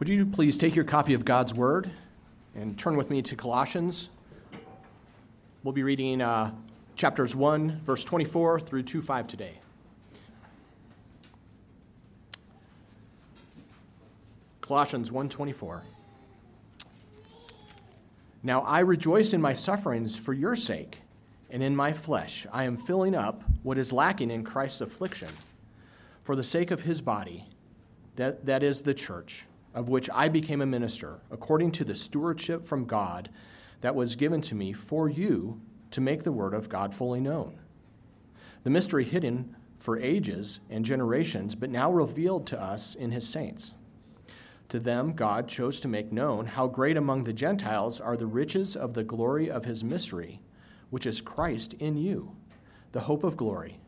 Would you please take your copy of God's Word and turn with me to Colossians? We'll be reading uh, chapters 1, verse 24 through 2 5 today. Colossians 1:24 Now I rejoice in my sufferings for your sake, and in my flesh I am filling up what is lacking in Christ's affliction for the sake of his body, that, that is the church of which I became a minister, according to the stewardship from God that was given to me for you to make the word of God fully known. The mystery hidden for ages and generations, but now revealed to us in his saints. To them, God chose to make known how great among the Gentiles are the riches of the glory of his mystery, which is Christ in you, the hope of glory.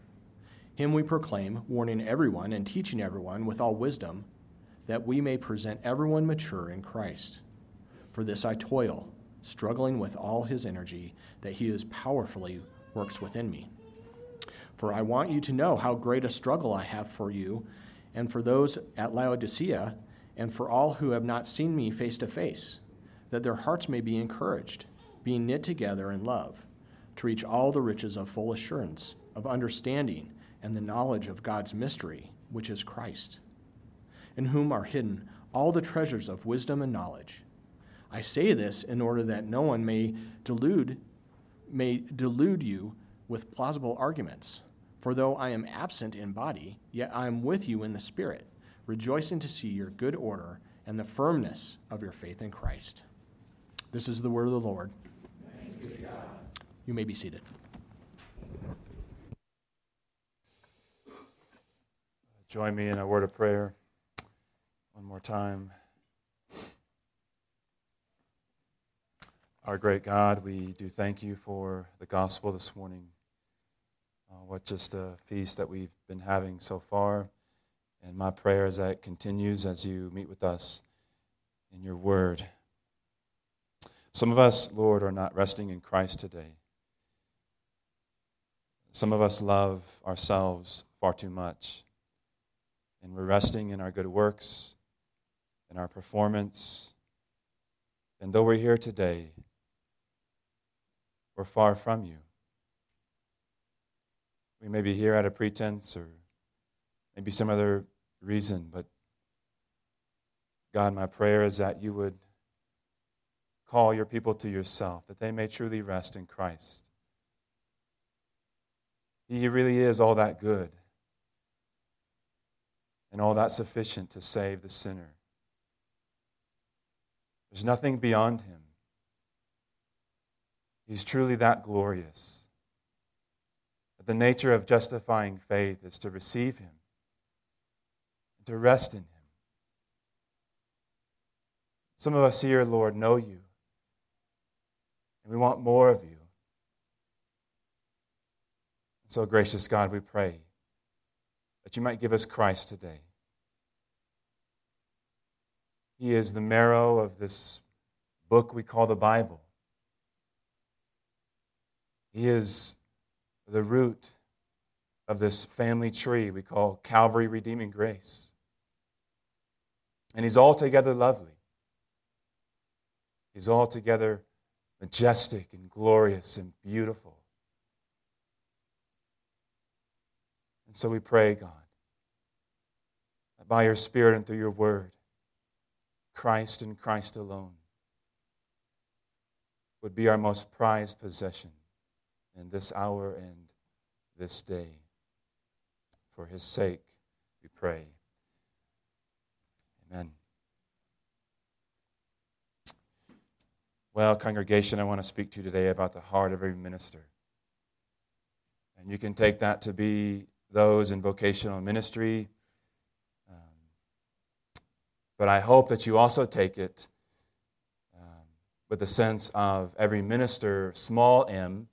Him we proclaim, warning everyone and teaching everyone with all wisdom that we may present everyone mature in Christ. For this I toil, struggling with all his energy, that he is powerfully works within me. For I want you to know how great a struggle I have for you, and for those at Laodicea, and for all who have not seen me face to face, that their hearts may be encouraged, being knit together in love, to reach all the riches of full assurance, of understanding, and the knowledge of God's mystery, which is Christ in whom are hidden all the treasures of wisdom and knowledge. I say this in order that no one may delude may delude you with plausible arguments. For though I am absent in body, yet I am with you in the spirit, rejoicing to see your good order and the firmness of your faith in Christ. This is the word of the Lord. You may be seated. Join me in a word of prayer. One more time. Our great God, we do thank you for the gospel this morning. Uh, what just a feast that we've been having so far. And my prayer is that it continues as you meet with us in your word. Some of us, Lord, are not resting in Christ today. Some of us love ourselves far too much. And we're resting in our good works, in our performance. And though we're here today, we're far from you. We may be here at a pretense or maybe some other reason, but God, my prayer is that you would call your people to yourself, that they may truly rest in Christ. He really is all that good and all that sufficient to save the sinner. There's nothing beyond him. He's truly that glorious. But the nature of justifying faith is to receive him to rest in him. Some of us here, Lord, know you, and we want more of you. So, gracious God, we pray that you might give us Christ today. He is the marrow of this book we call the Bible. He is the root of this family tree we call Calvary Redeeming Grace. And He's altogether lovely. He's altogether majestic and glorious and beautiful. And so we pray, God, that by your Spirit and through your word, Christ and Christ alone would be our most prized possession in this hour and this day. For his sake, we pray. Amen. Well, congregation, I want to speak to you today about the heart of every minister. And you can take that to be those in vocational ministry but I hope that you also take it um, with the sense of every minister, small m,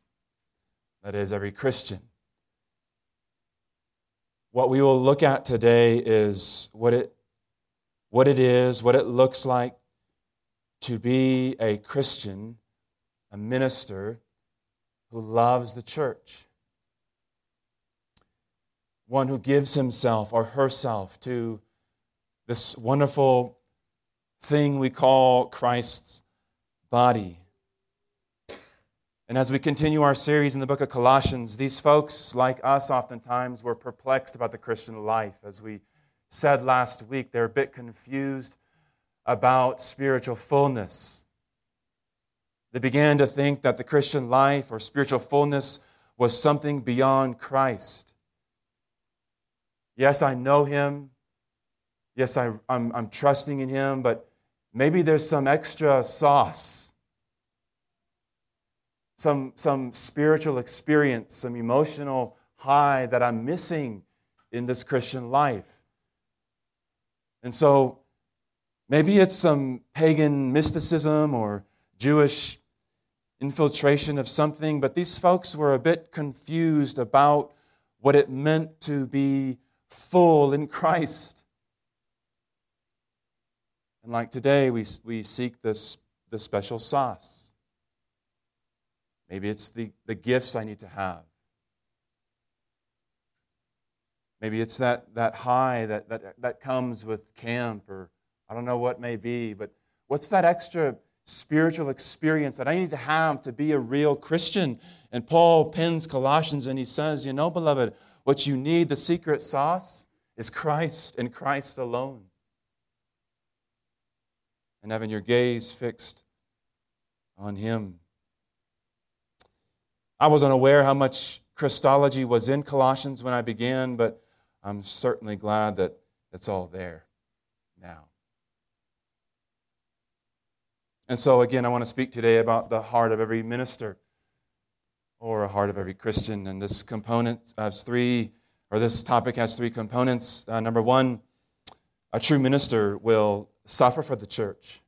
that is, every Christian. What we will look at today is what it, what it is, what it looks like to be a Christian, a minister who loves the church. One who gives himself or herself to this wonderful thing we call Christ's body. And as we continue our series in the book of Colossians, these folks, like us, oftentimes were perplexed about the Christian life. As we said last week, they're a bit confused about spiritual fullness. They began to think that the Christian life or spiritual fullness was something beyond Christ. Yes, I know Him. Yes, I, I'm, I'm trusting in Him, but maybe there's some extra sauce some, some spiritual experience, some emotional high that I'm missing in this Christian life. And so maybe it's some pagan mysticism or Jewish infiltration of something, but these folks were a bit confused about what it meant to be full in Christ. And like today, we, we seek this, the special sauce. Maybe it's the, the gifts I need to have. Maybe it's that, that high that, that, that comes with camp, or I don't know what may be, but what's that extra spiritual experience that I need to have to be a real Christian? And Paul pens Colossians and he says, You know, beloved, what you need, the secret sauce, is Christ and Christ alone. And having your gaze fixed on Him. I was unaware how much Christology was in Colossians when I began, but I'm certainly glad that it's all there now. And so, again, I want to speak today about the heart of every minister or a heart of every Christian. And this component has three, or this topic has three components. Uh, number one, a true minister will suffer for the church.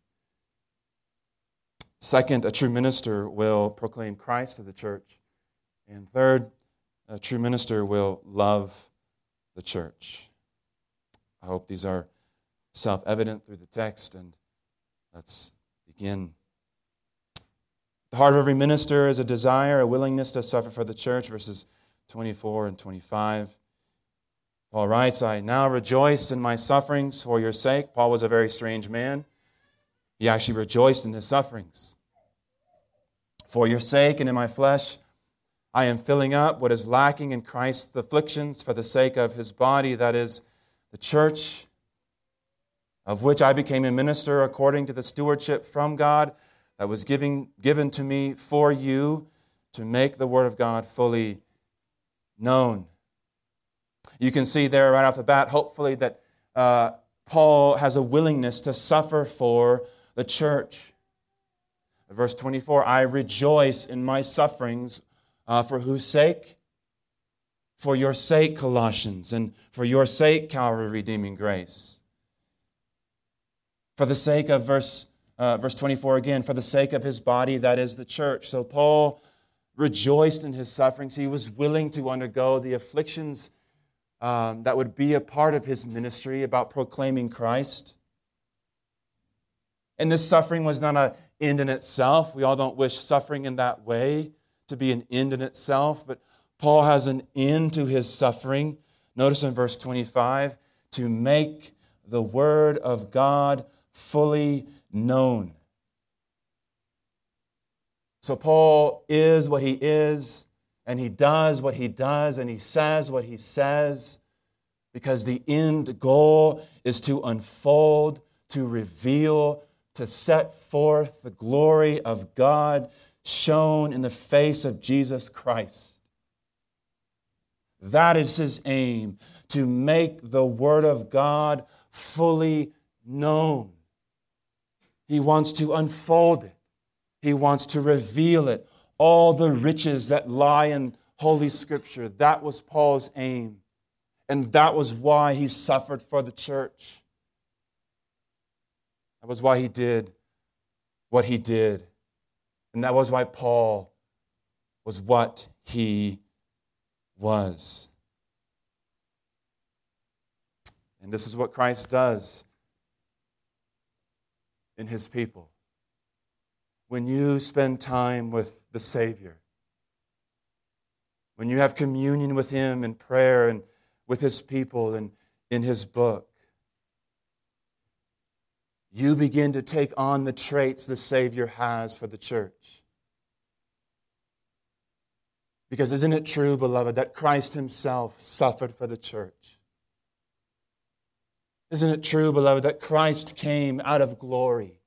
Second, a true minister will proclaim Christ to the church. And third, a true minister will love the church. I hope these are self evident through the text, and let's begin. The heart of every minister is a desire, a willingness to suffer for the church, verses 24 and 25. Paul writes, I now rejoice in my sufferings for your sake. Paul was a very strange man. He actually rejoiced in his sufferings. For your sake and in my flesh, I am filling up what is lacking in Christ's afflictions for the sake of his body, that is, the church, of which I became a minister according to the stewardship from God that was giving, given to me for you to make the word of God fully known. You can see there right off the bat, hopefully, that uh, Paul has a willingness to suffer for the church. Verse 24 I rejoice in my sufferings uh, for whose sake? For your sake, Colossians, and for your sake, Calvary Redeeming Grace. For the sake of verse, uh, verse 24 again, for the sake of his body, that is the church. So Paul rejoiced in his sufferings. He was willing to undergo the afflictions um, that would be a part of his ministry about proclaiming Christ. And this suffering was not an end in itself. We all don't wish suffering in that way to be an end in itself, but Paul has an end to his suffering. Notice in verse 25 to make the word of God fully known. So Paul is what he is, and he does what he does, and he says what he says, because the end goal is to unfold, to reveal, to set forth the glory of God shown in the face of Jesus Christ. That is his aim, to make the Word of God fully known. He wants to unfold it, he wants to reveal it. All the riches that lie in Holy Scripture. That was Paul's aim. And that was why he suffered for the church. That was why he did what he did. And that was why Paul was what he was. And this is what Christ does in his people. When you spend time with the Savior, when you have communion with him in prayer and with his people and in his book, you begin to take on the traits the Savior has for the church. Because isn't it true, beloved, that Christ Himself suffered for the church? Isn't it true, beloved, that Christ came out of glory?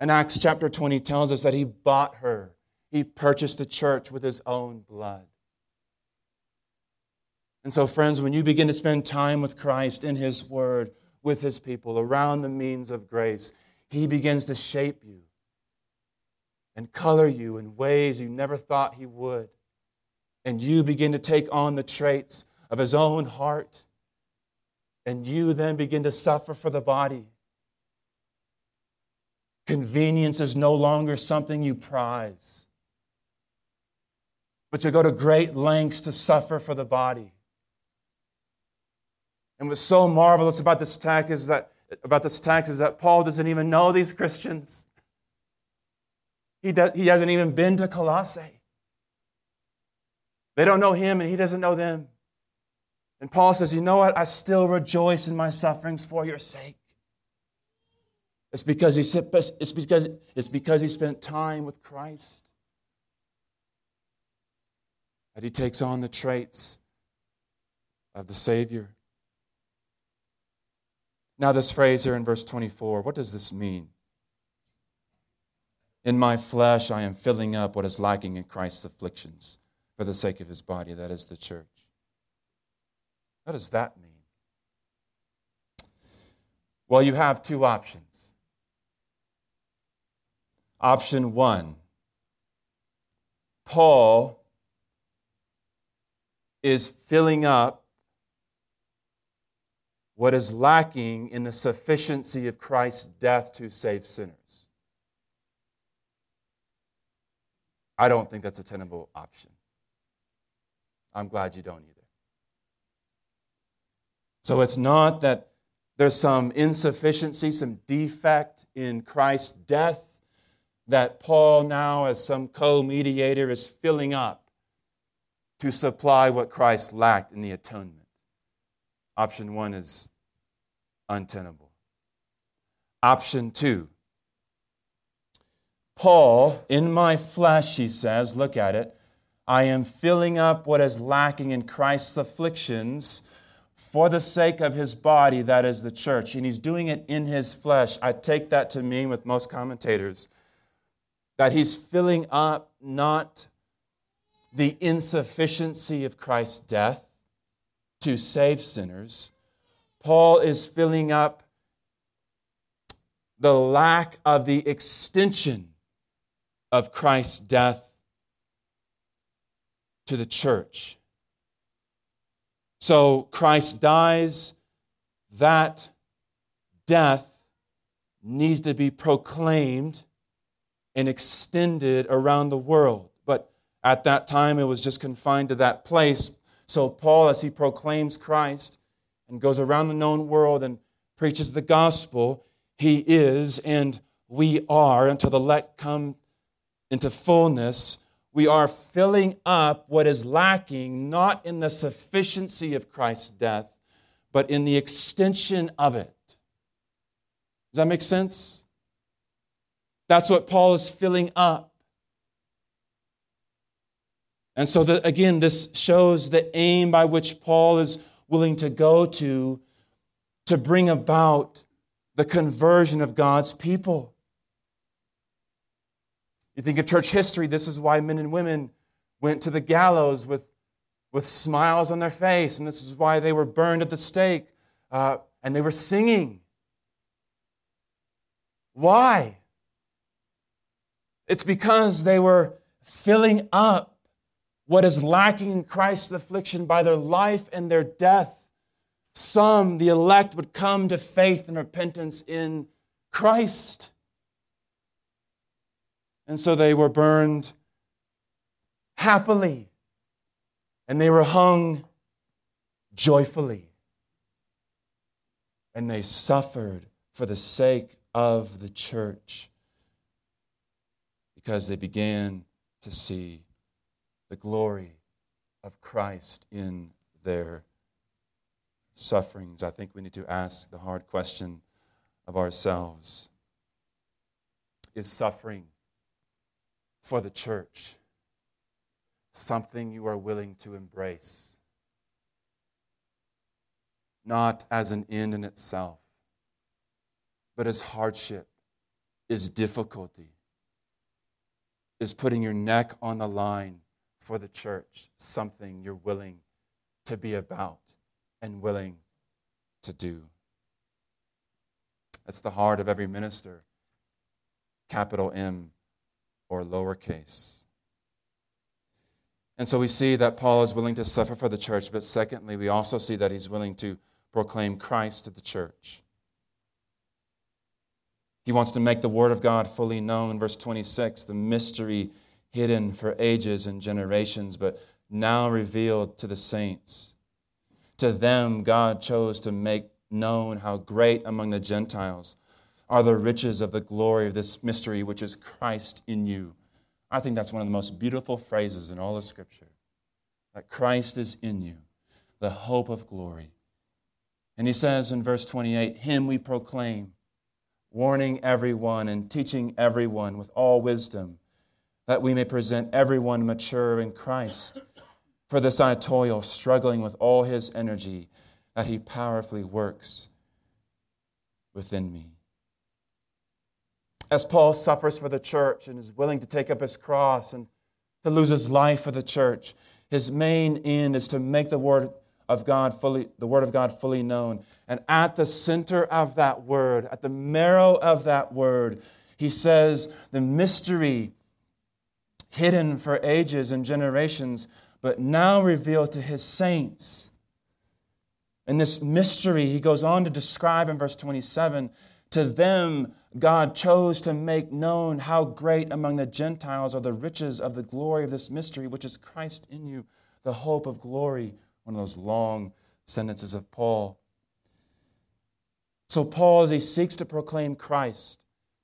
And Acts chapter 20 tells us that He bought her, He purchased the church with His own blood. And so, friends, when you begin to spend time with Christ in His Word, with His people, around the means of grace, He begins to shape you and color you in ways you never thought He would. And you begin to take on the traits of His own heart. And you then begin to suffer for the body. Convenience is no longer something you prize, but you go to great lengths to suffer for the body. And what's so marvelous about this text is that about this text is that Paul doesn't even know these Christians. He, does, he hasn't even been to Colossae. They don't know him, and he doesn't know them. And Paul says, You know what? I still rejoice in my sufferings for your sake. It's because he, it's because, it's because he spent time with Christ. That he takes on the traits of the Savior. Now, this phrase here in verse 24, what does this mean? In my flesh, I am filling up what is lacking in Christ's afflictions for the sake of his body, that is the church. What does that mean? Well, you have two options. Option one Paul is filling up what is lacking in the sufficiency of Christ's death to save sinners. I don't think that's a tenable option. I'm glad you don't either. So it's not that there's some insufficiency, some defect in Christ's death that Paul now, as some co mediator, is filling up to supply what Christ lacked in the atonement. Option one is untenable. Option two Paul, in my flesh, he says, look at it, I am filling up what is lacking in Christ's afflictions for the sake of his body, that is the church. And he's doing it in his flesh. I take that to mean, with most commentators, that he's filling up not the insufficiency of Christ's death to save sinners, Paul is filling up the lack of the extension of Christ's death to the church. So Christ dies, that death needs to be proclaimed and extended around the world. But at that time, it was just confined to that place. So, Paul, as he proclaims Christ, and goes around the known world and preaches the gospel, he is and we are until the let come into fullness. We are filling up what is lacking, not in the sufficiency of Christ's death, but in the extension of it. Does that make sense? That's what Paul is filling up. And so, the, again, this shows the aim by which Paul is willing to go to to bring about the conversion of God's people. You think of church history, this is why men and women went to the gallows with, with smiles on their face, and this is why they were burned at the stake uh, and they were singing. Why? It's because they were filling up what is lacking in Christ's affliction by their life and their death. Some, the elect, would come to faith and repentance in Christ. And so they were burned happily, and they were hung joyfully. And they suffered for the sake of the church because they began to see the glory of Christ in their sufferings. I think we need to ask the hard question of ourselves. Is suffering for the church something you are willing to embrace? Not as an end in itself, but as hardship, as difficulty, is putting your neck on the line for the church, something you're willing to be about and willing to do. That's the heart of every minister, capital M or lowercase. And so we see that Paul is willing to suffer for the church, but secondly, we also see that he's willing to proclaim Christ to the church. He wants to make the Word of God fully known. Verse 26 the mystery hidden for ages and generations, but now revealed to the saints. To them, God chose to make known how great among the Gentiles are the riches of the glory of this mystery, which is Christ in you. I think that's one of the most beautiful phrases in all of Scripture that Christ is in you, the hope of glory. And he says in verse 28 Him we proclaim, warning everyone and teaching everyone with all wisdom, that we may present everyone mature in Christ. For this I toil, struggling with all his energy that he powerfully works within me. As Paul suffers for the church and is willing to take up his cross and to lose his life for the church, his main end is to make the word of God fully the word of God fully known. And at the center of that word, at the marrow of that word, he says the mystery hidden for ages and generations, but now revealed to his saints and this mystery, he goes on to describe in verse 27 to them, God chose to make known how great among the Gentiles are the riches of the glory of this mystery, which is Christ in you, the hope of glory. One of those long sentences of Paul. So, Paul, as he seeks to proclaim Christ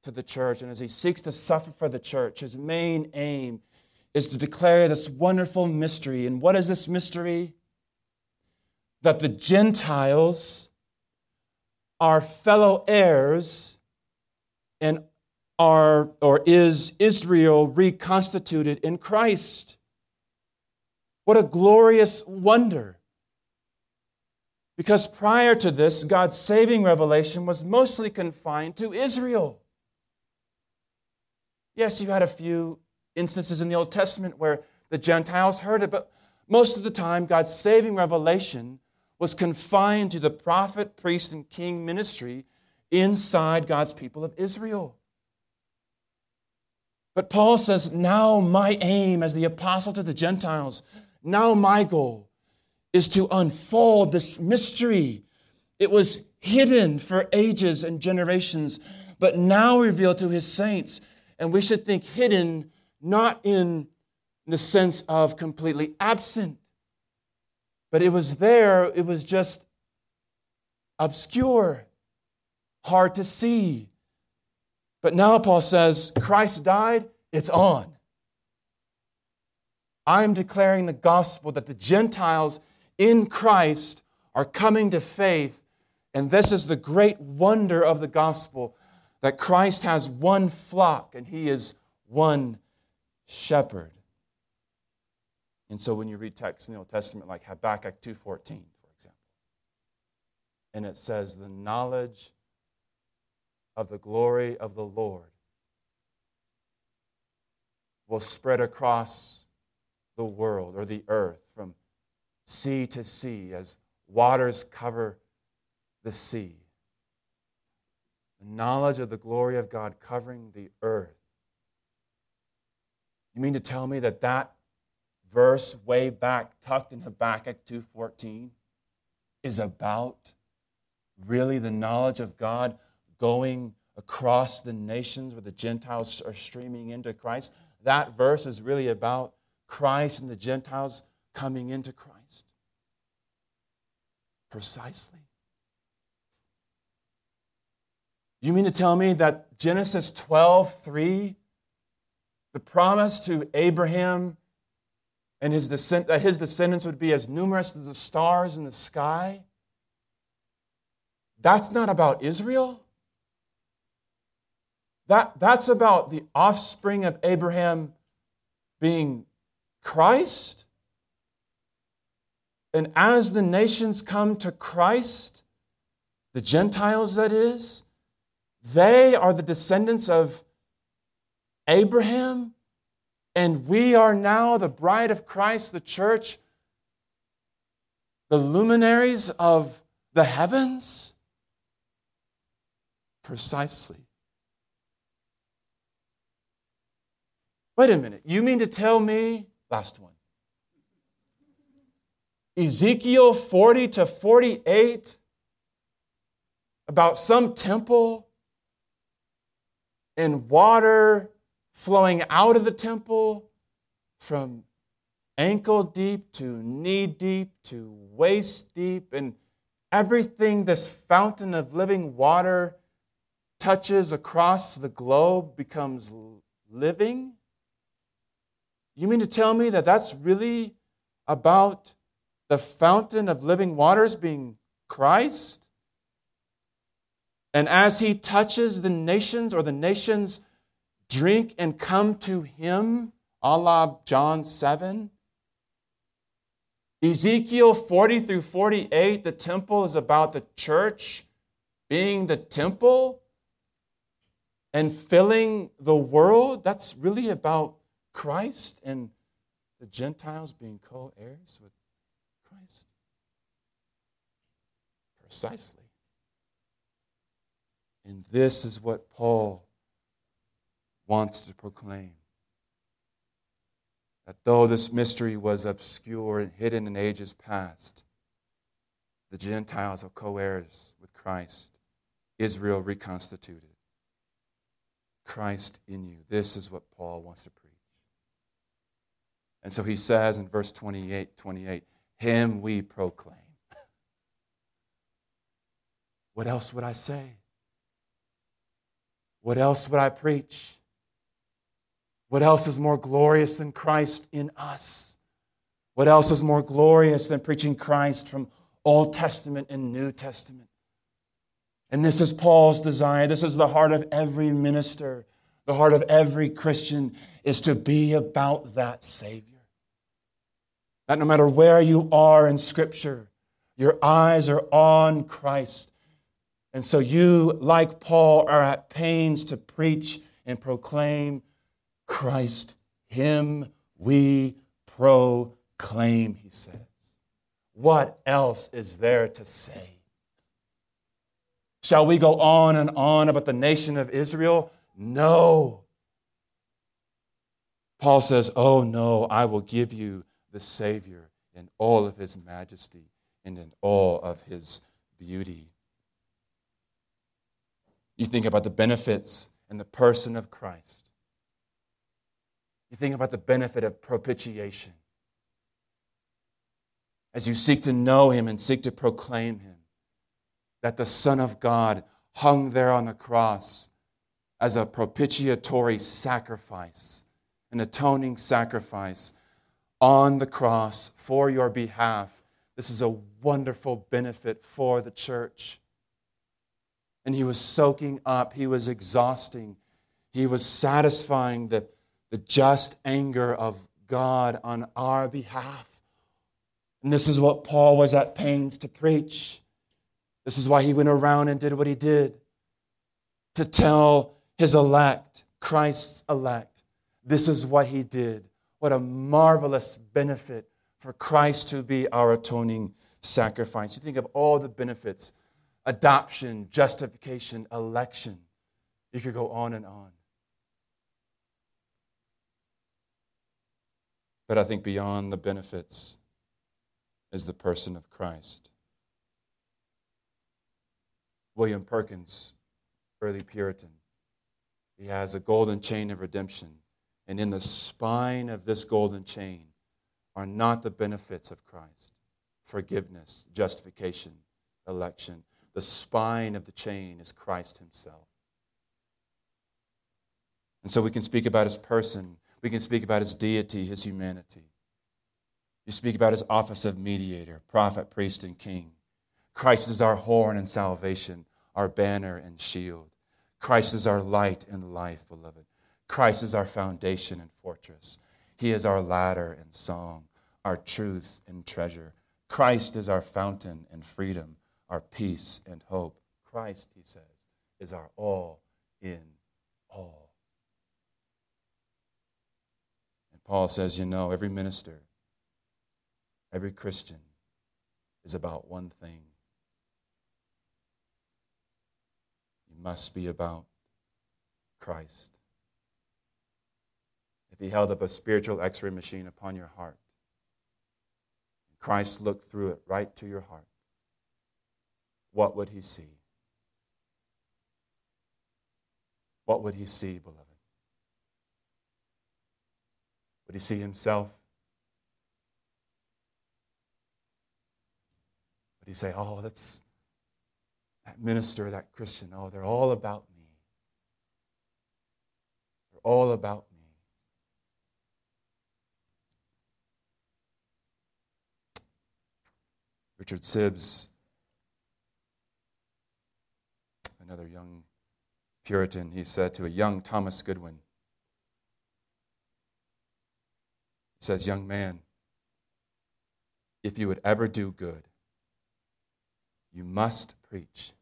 to the church and as he seeks to suffer for the church, his main aim is to declare this wonderful mystery. And what is this mystery? that the Gentiles are fellow heirs and are or is Israel reconstituted in Christ. What a glorious wonder. Because prior to this, God's saving revelation was mostly confined to Israel. Yes, you had a few instances in the Old Testament where the Gentiles heard it, but most of the time, God's saving revelation was confined to the prophet, priest, and king ministry inside God's people of Israel. But Paul says, now my aim as the apostle to the Gentiles, now my goal is to unfold this mystery. It was hidden for ages and generations, but now revealed to his saints. And we should think hidden not in the sense of completely absent, but it was there, it was just obscure, hard to see. But now Paul says, Christ died, it's on. I'm declaring the gospel that the Gentiles in Christ are coming to faith. And this is the great wonder of the gospel that Christ has one flock and he is one shepherd. And so when you read texts in the Old Testament like Habakkuk 2:14, for example, and it says the knowledge of the glory of the Lord will spread across the world or the earth from sea to sea as waters cover the sea. The knowledge of the glory of God covering the earth. You mean to tell me that that verse way back tucked in Habakkuk 2:14 is about really the knowledge of God going across the nations where the Gentiles are streaming into Christ. That verse is really about Christ and the Gentiles coming into Christ. Precisely. You mean to tell me that Genesis 12, 3, the promise to Abraham and his, descend- that his descendants would be as numerous as the stars in the sky. That's not about Israel. that, that's about the offspring of Abraham being Christ. And as the nations come to Christ, the Gentiles, that is, they are the descendants of Abraham, and we are now the bride of Christ, the church, the luminaries of the heavens? Precisely. Wait a minute. You mean to tell me, last one, Ezekiel 40 to 48 about some temple and water flowing out of the temple from ankle deep to knee deep to waist deep, and everything this fountain of living water touches across the globe becomes living? You mean to tell me that that's really about the fountain of living waters being Christ? And as he touches the nations, or the nations drink and come to him, a la John 7. Ezekiel 40 through 48, the temple is about the church being the temple and filling the world. That's really about Christ and the Gentiles being co heirs with Christ. Precisely. And this is what Paul wants to proclaim. That though this mystery was obscure and hidden in ages past, the Gentiles are co heirs with Christ, Israel reconstituted. Christ in you. This is what Paul wants to preach. And so he says in verse 28, 28 Him we proclaim. What else would I say? What else would I preach? What else is more glorious than Christ in us? What else is more glorious than preaching Christ from Old Testament and New Testament? And this is Paul's desire. This is the heart of every minister, the heart of every Christian is to be about that Savior. That no matter where you are in Scripture, your eyes are on Christ. And so you, like Paul, are at pains to preach and proclaim Christ, Him we proclaim, he says. What else is there to say? Shall we go on and on about the nation of Israel? No. Paul says, Oh, no, I will give you the Savior in all of his majesty and in all of his beauty. You think about the benefits and the person of Christ. You think about the benefit of propitiation. As you seek to know him and seek to proclaim him, that the Son of God hung there on the cross as a propitiatory sacrifice, an atoning sacrifice on the cross for your behalf. This is a wonderful benefit for the church. And he was soaking up, he was exhausting, he was satisfying the the just anger of God on our behalf. And this is what Paul was at pains to preach. This is why he went around and did what he did to tell his elect, Christ's elect, this is what he did. What a marvelous benefit for Christ to be our atoning sacrifice. You think of all the benefits adoption, justification, election. You could go on and on. But I think beyond the benefits is the person of Christ. William Perkins, early Puritan, he has a golden chain of redemption. And in the spine of this golden chain are not the benefits of Christ forgiveness, justification, election. The spine of the chain is Christ Himself. And so we can speak about His person we can speak about his deity, his humanity. You speak about his office of mediator, prophet, priest, and king. Christ is our horn and salvation, our banner and shield. Christ is our light and life, beloved. Christ is our foundation and fortress. He is our ladder and song, our truth and treasure. Christ is our fountain and freedom, our peace and hope. Christ, he says, is our all in all. And Paul says, you know, every minister, every Christian is about one thing. You must be about Christ. If he held up a spiritual x ray machine upon your heart, Christ looked through it right to your heart, what would he see? What would he see, beloved? Would he see himself? Would he say, Oh, that's that minister, that Christian, oh, they're all about me. They're all about me. Richard Sibbes, another young Puritan, he said to a young Thomas Goodwin, he says, Young man, if you would ever do good, you must preach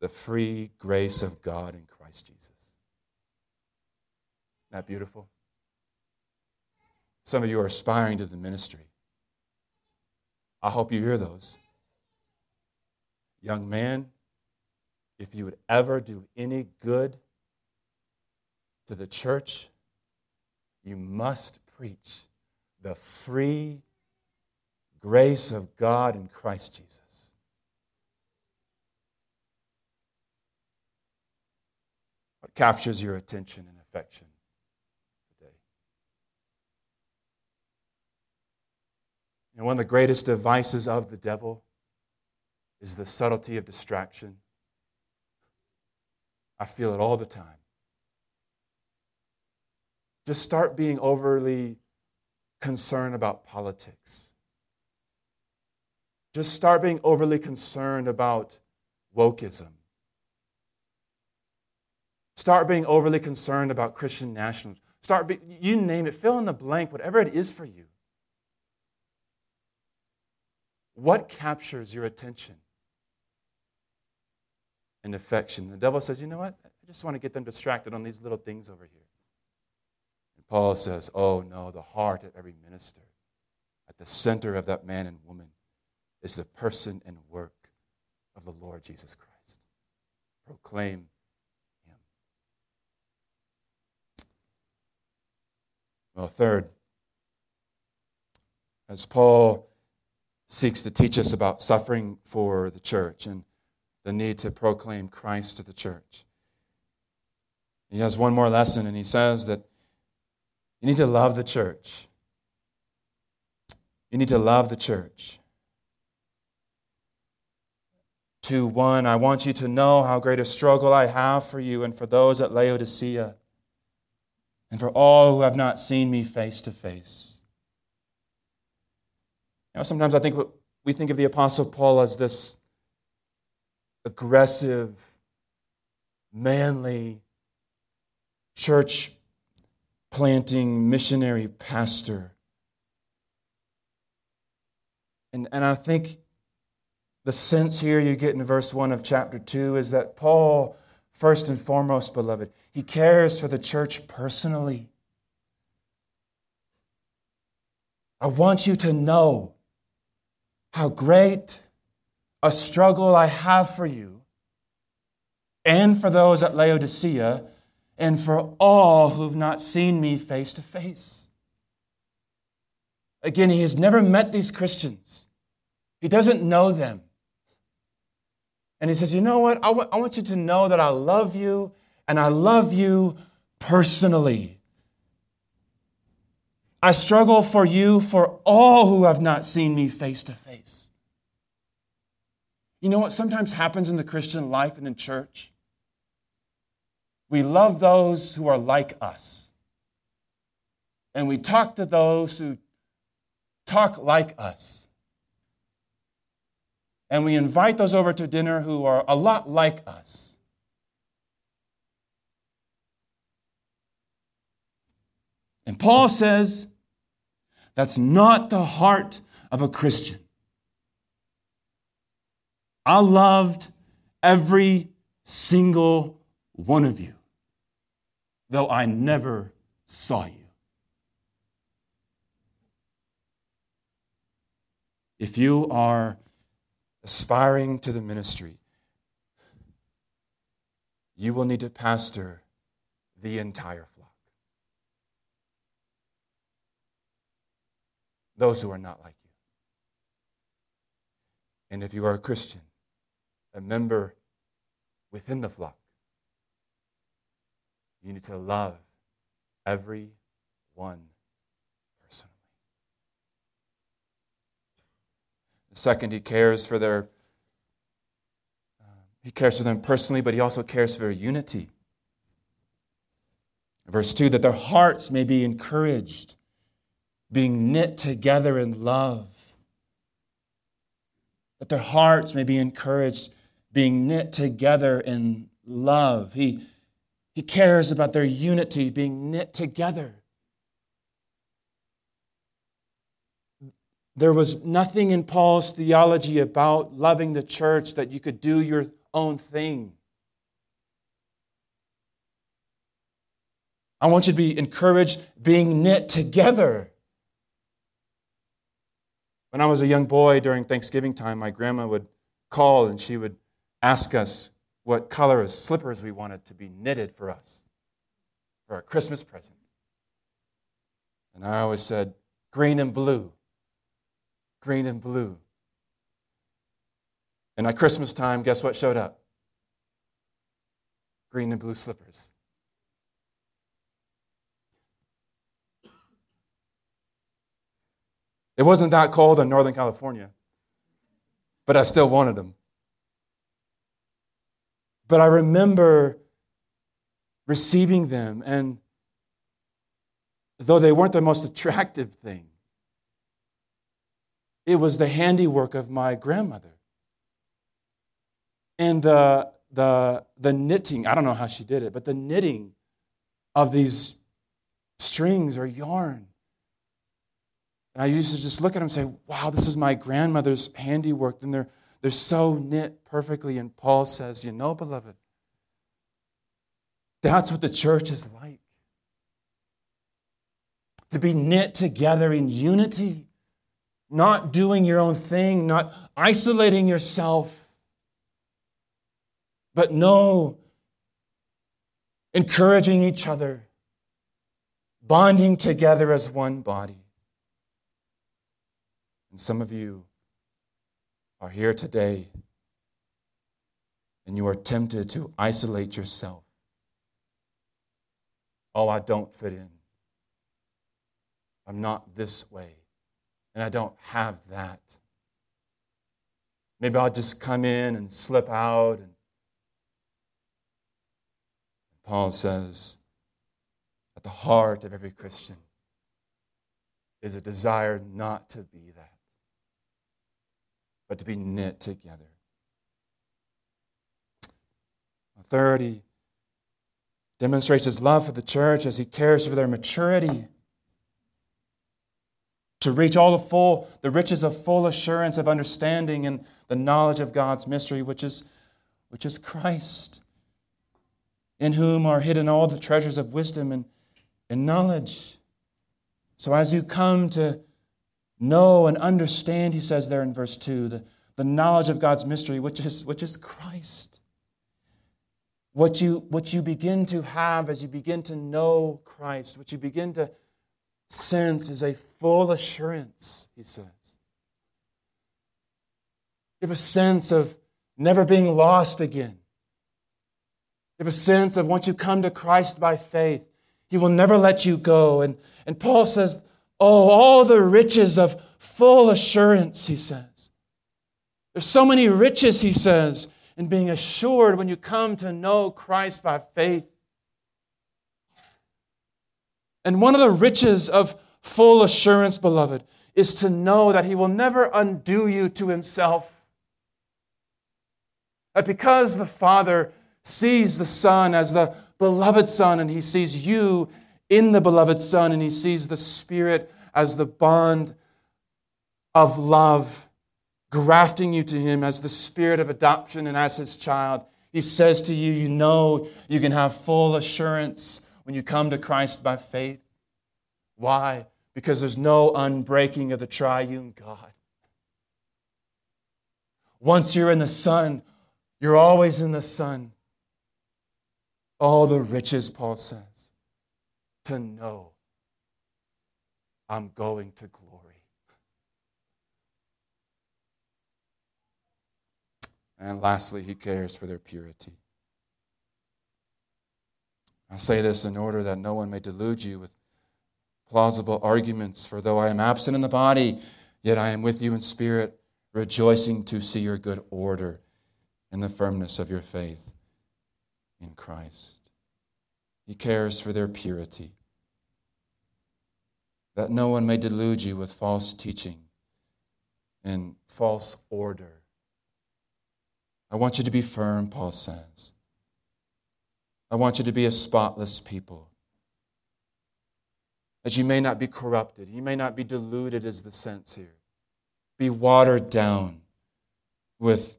the free grace of God in Christ Jesus. Isn't that beautiful? Some of you are aspiring to the ministry. I hope you hear those. Young man, if you would ever do any good to the church, you must preach the free grace of God in Christ Jesus. What captures your attention and affection? And one of the greatest devices of the devil is the subtlety of distraction. I feel it all the time. Just start being overly concerned about politics. Just start being overly concerned about wokeism. Start being overly concerned about Christian nationalism. Start, be, you name it, fill in the blank, whatever it is for you. What captures your attention and affection? The devil says, You know what? I just want to get them distracted on these little things over here. And Paul says, Oh, no, the heart of every minister, at the center of that man and woman, is the person and work of the Lord Jesus Christ. Proclaim Him. Well, third, as Paul seeks to teach us about suffering for the church and the need to proclaim Christ to the church. He has one more lesson, and he says that you need to love the church. You need to love the church. To one, I want you to know how great a struggle I have for you and for those at Laodicea, and for all who have not seen me face to face you know, sometimes I think we think of the Apostle Paul as this aggressive, manly, church planting missionary pastor. And, and I think the sense here you get in verse 1 of chapter 2 is that Paul, first and foremost, beloved, he cares for the church personally. I want you to know how great a struggle I have for you and for those at Laodicea and for all who've not seen me face to face. Again, he has never met these Christians. He doesn't know them. And he says, You know what? I, w- I want you to know that I love you and I love you personally. I struggle for you, for all who have not seen me face to face. You know what sometimes happens in the Christian life and in church? We love those who are like us. And we talk to those who talk like us. And we invite those over to dinner who are a lot like us. And Paul says, that's not the heart of a Christian. I loved every single one of you, though I never saw you. If you are aspiring to the ministry, you will need to pastor the entire flock. Those who are not like you. And if you are a Christian, a member within the flock, you need to love every one personally. Second, he cares for their uh, he cares for them personally, but he also cares for their unity. Verse 2 that their hearts may be encouraged, being knit together in love. That their hearts may be encouraged, being knit together in love. He, he cares about their unity, being knit together. There was nothing in Paul's theology about loving the church that you could do your own thing. I want you to be encouraged being knit together. When I was a young boy during Thanksgiving time, my grandma would call and she would ask us what color of slippers we wanted to be knitted for us for our Christmas present. And I always said, green and blue green and blue. And at Christmas time, guess what showed up? Green and blue slippers. It wasn't that cold in Northern California, but I still wanted them. But I remember receiving them, and though they weren't the most attractive thing, it was the handiwork of my grandmother. And the, the, the knitting, I don't know how she did it, but the knitting of these strings or yarn. And I used to just look at them and say, wow, this is my grandmother's handiwork. And they're, they're so knit perfectly. And Paul says, you know, beloved, that's what the church is like. To be knit together in unity not doing your own thing, not isolating yourself, but no, encouraging each other, bonding together as one body. And some of you are here today and you are tempted to isolate yourself. Oh, I don't fit in. I'm not this way and I don't have that. Maybe I'll just come in and slip out. And Paul says, at the heart of every Christian is a desire not to be that, but to be knit together. Third, he demonstrates his love for the church as he cares for their maturity to reach all the full, the riches of full assurance of understanding and the knowledge of God's mystery, which is, which is Christ, in whom are hidden all the treasures of wisdom and, and knowledge. So as you come to know and understand, he says there in verse 2, the, the knowledge of God's mystery, which is, which is Christ. What you, what you begin to have as you begin to know Christ, what you begin to sense is a full assurance, he says. You have a sense of never being lost again. You have a sense of once you come to Christ by faith, he will never let you go. And, and Paul says, Oh, all the riches of full assurance, he says. There's so many riches, he says, in being assured when you come to know Christ by faith. And one of the riches of full assurance, beloved, is to know that He will never undo you to Himself. That because the Father sees the Son as the beloved Son and He sees you in the beloved Son, and he sees the Spirit as the bond of love, grafting you to him as the spirit of adoption and as his child. He says to you, You know you can have full assurance when you come to Christ by faith. Why? Because there's no unbreaking of the triune God. Once you're in the Son, you're always in the Son. All the riches, Paul says, to know I'm going to glory. And lastly, he cares for their purity. I say this in order that no one may delude you with plausible arguments, for though I am absent in the body, yet I am with you in spirit, rejoicing to see your good order and the firmness of your faith in Christ. He cares for their purity, that no one may delude you with false teaching and false order. I want you to be firm, Paul says. I want you to be a spotless people. That you may not be corrupted, you may not be deluded, is the sense here. Be watered down with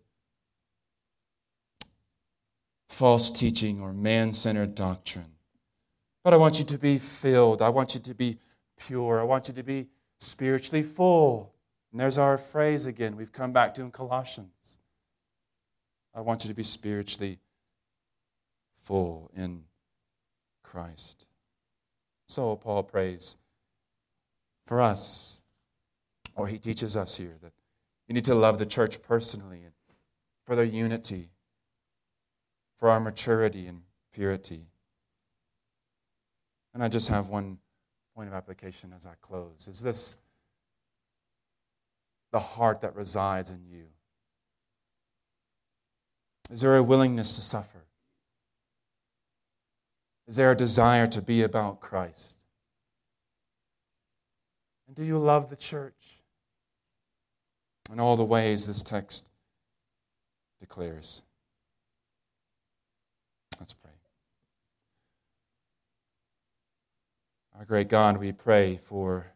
false teaching or man centered doctrine. But I want you to be filled. I want you to be pure. I want you to be spiritually full. And there's our phrase again we've come back to in Colossians. I want you to be spiritually full in Christ. So Paul prays for us, or he teaches us here that you need to love the church personally and for their unity, for our maturity and purity. And I just have one point of application as I close. Is this the heart that resides in you? Is there a willingness to suffer? Is there a desire to be about Christ? And do you love the church? In all the ways this text declares. Let's pray. Our great God, we pray for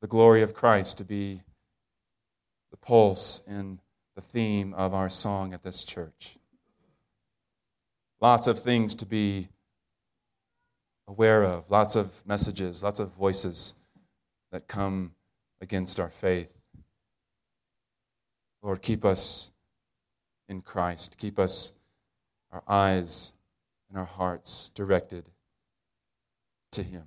the glory of Christ to be the pulse in the theme of our song at this church. Lots of things to be aware of, lots of messages, lots of voices that come against our faith. Lord, keep us in Christ. Keep us, our eyes and our hearts directed to Him.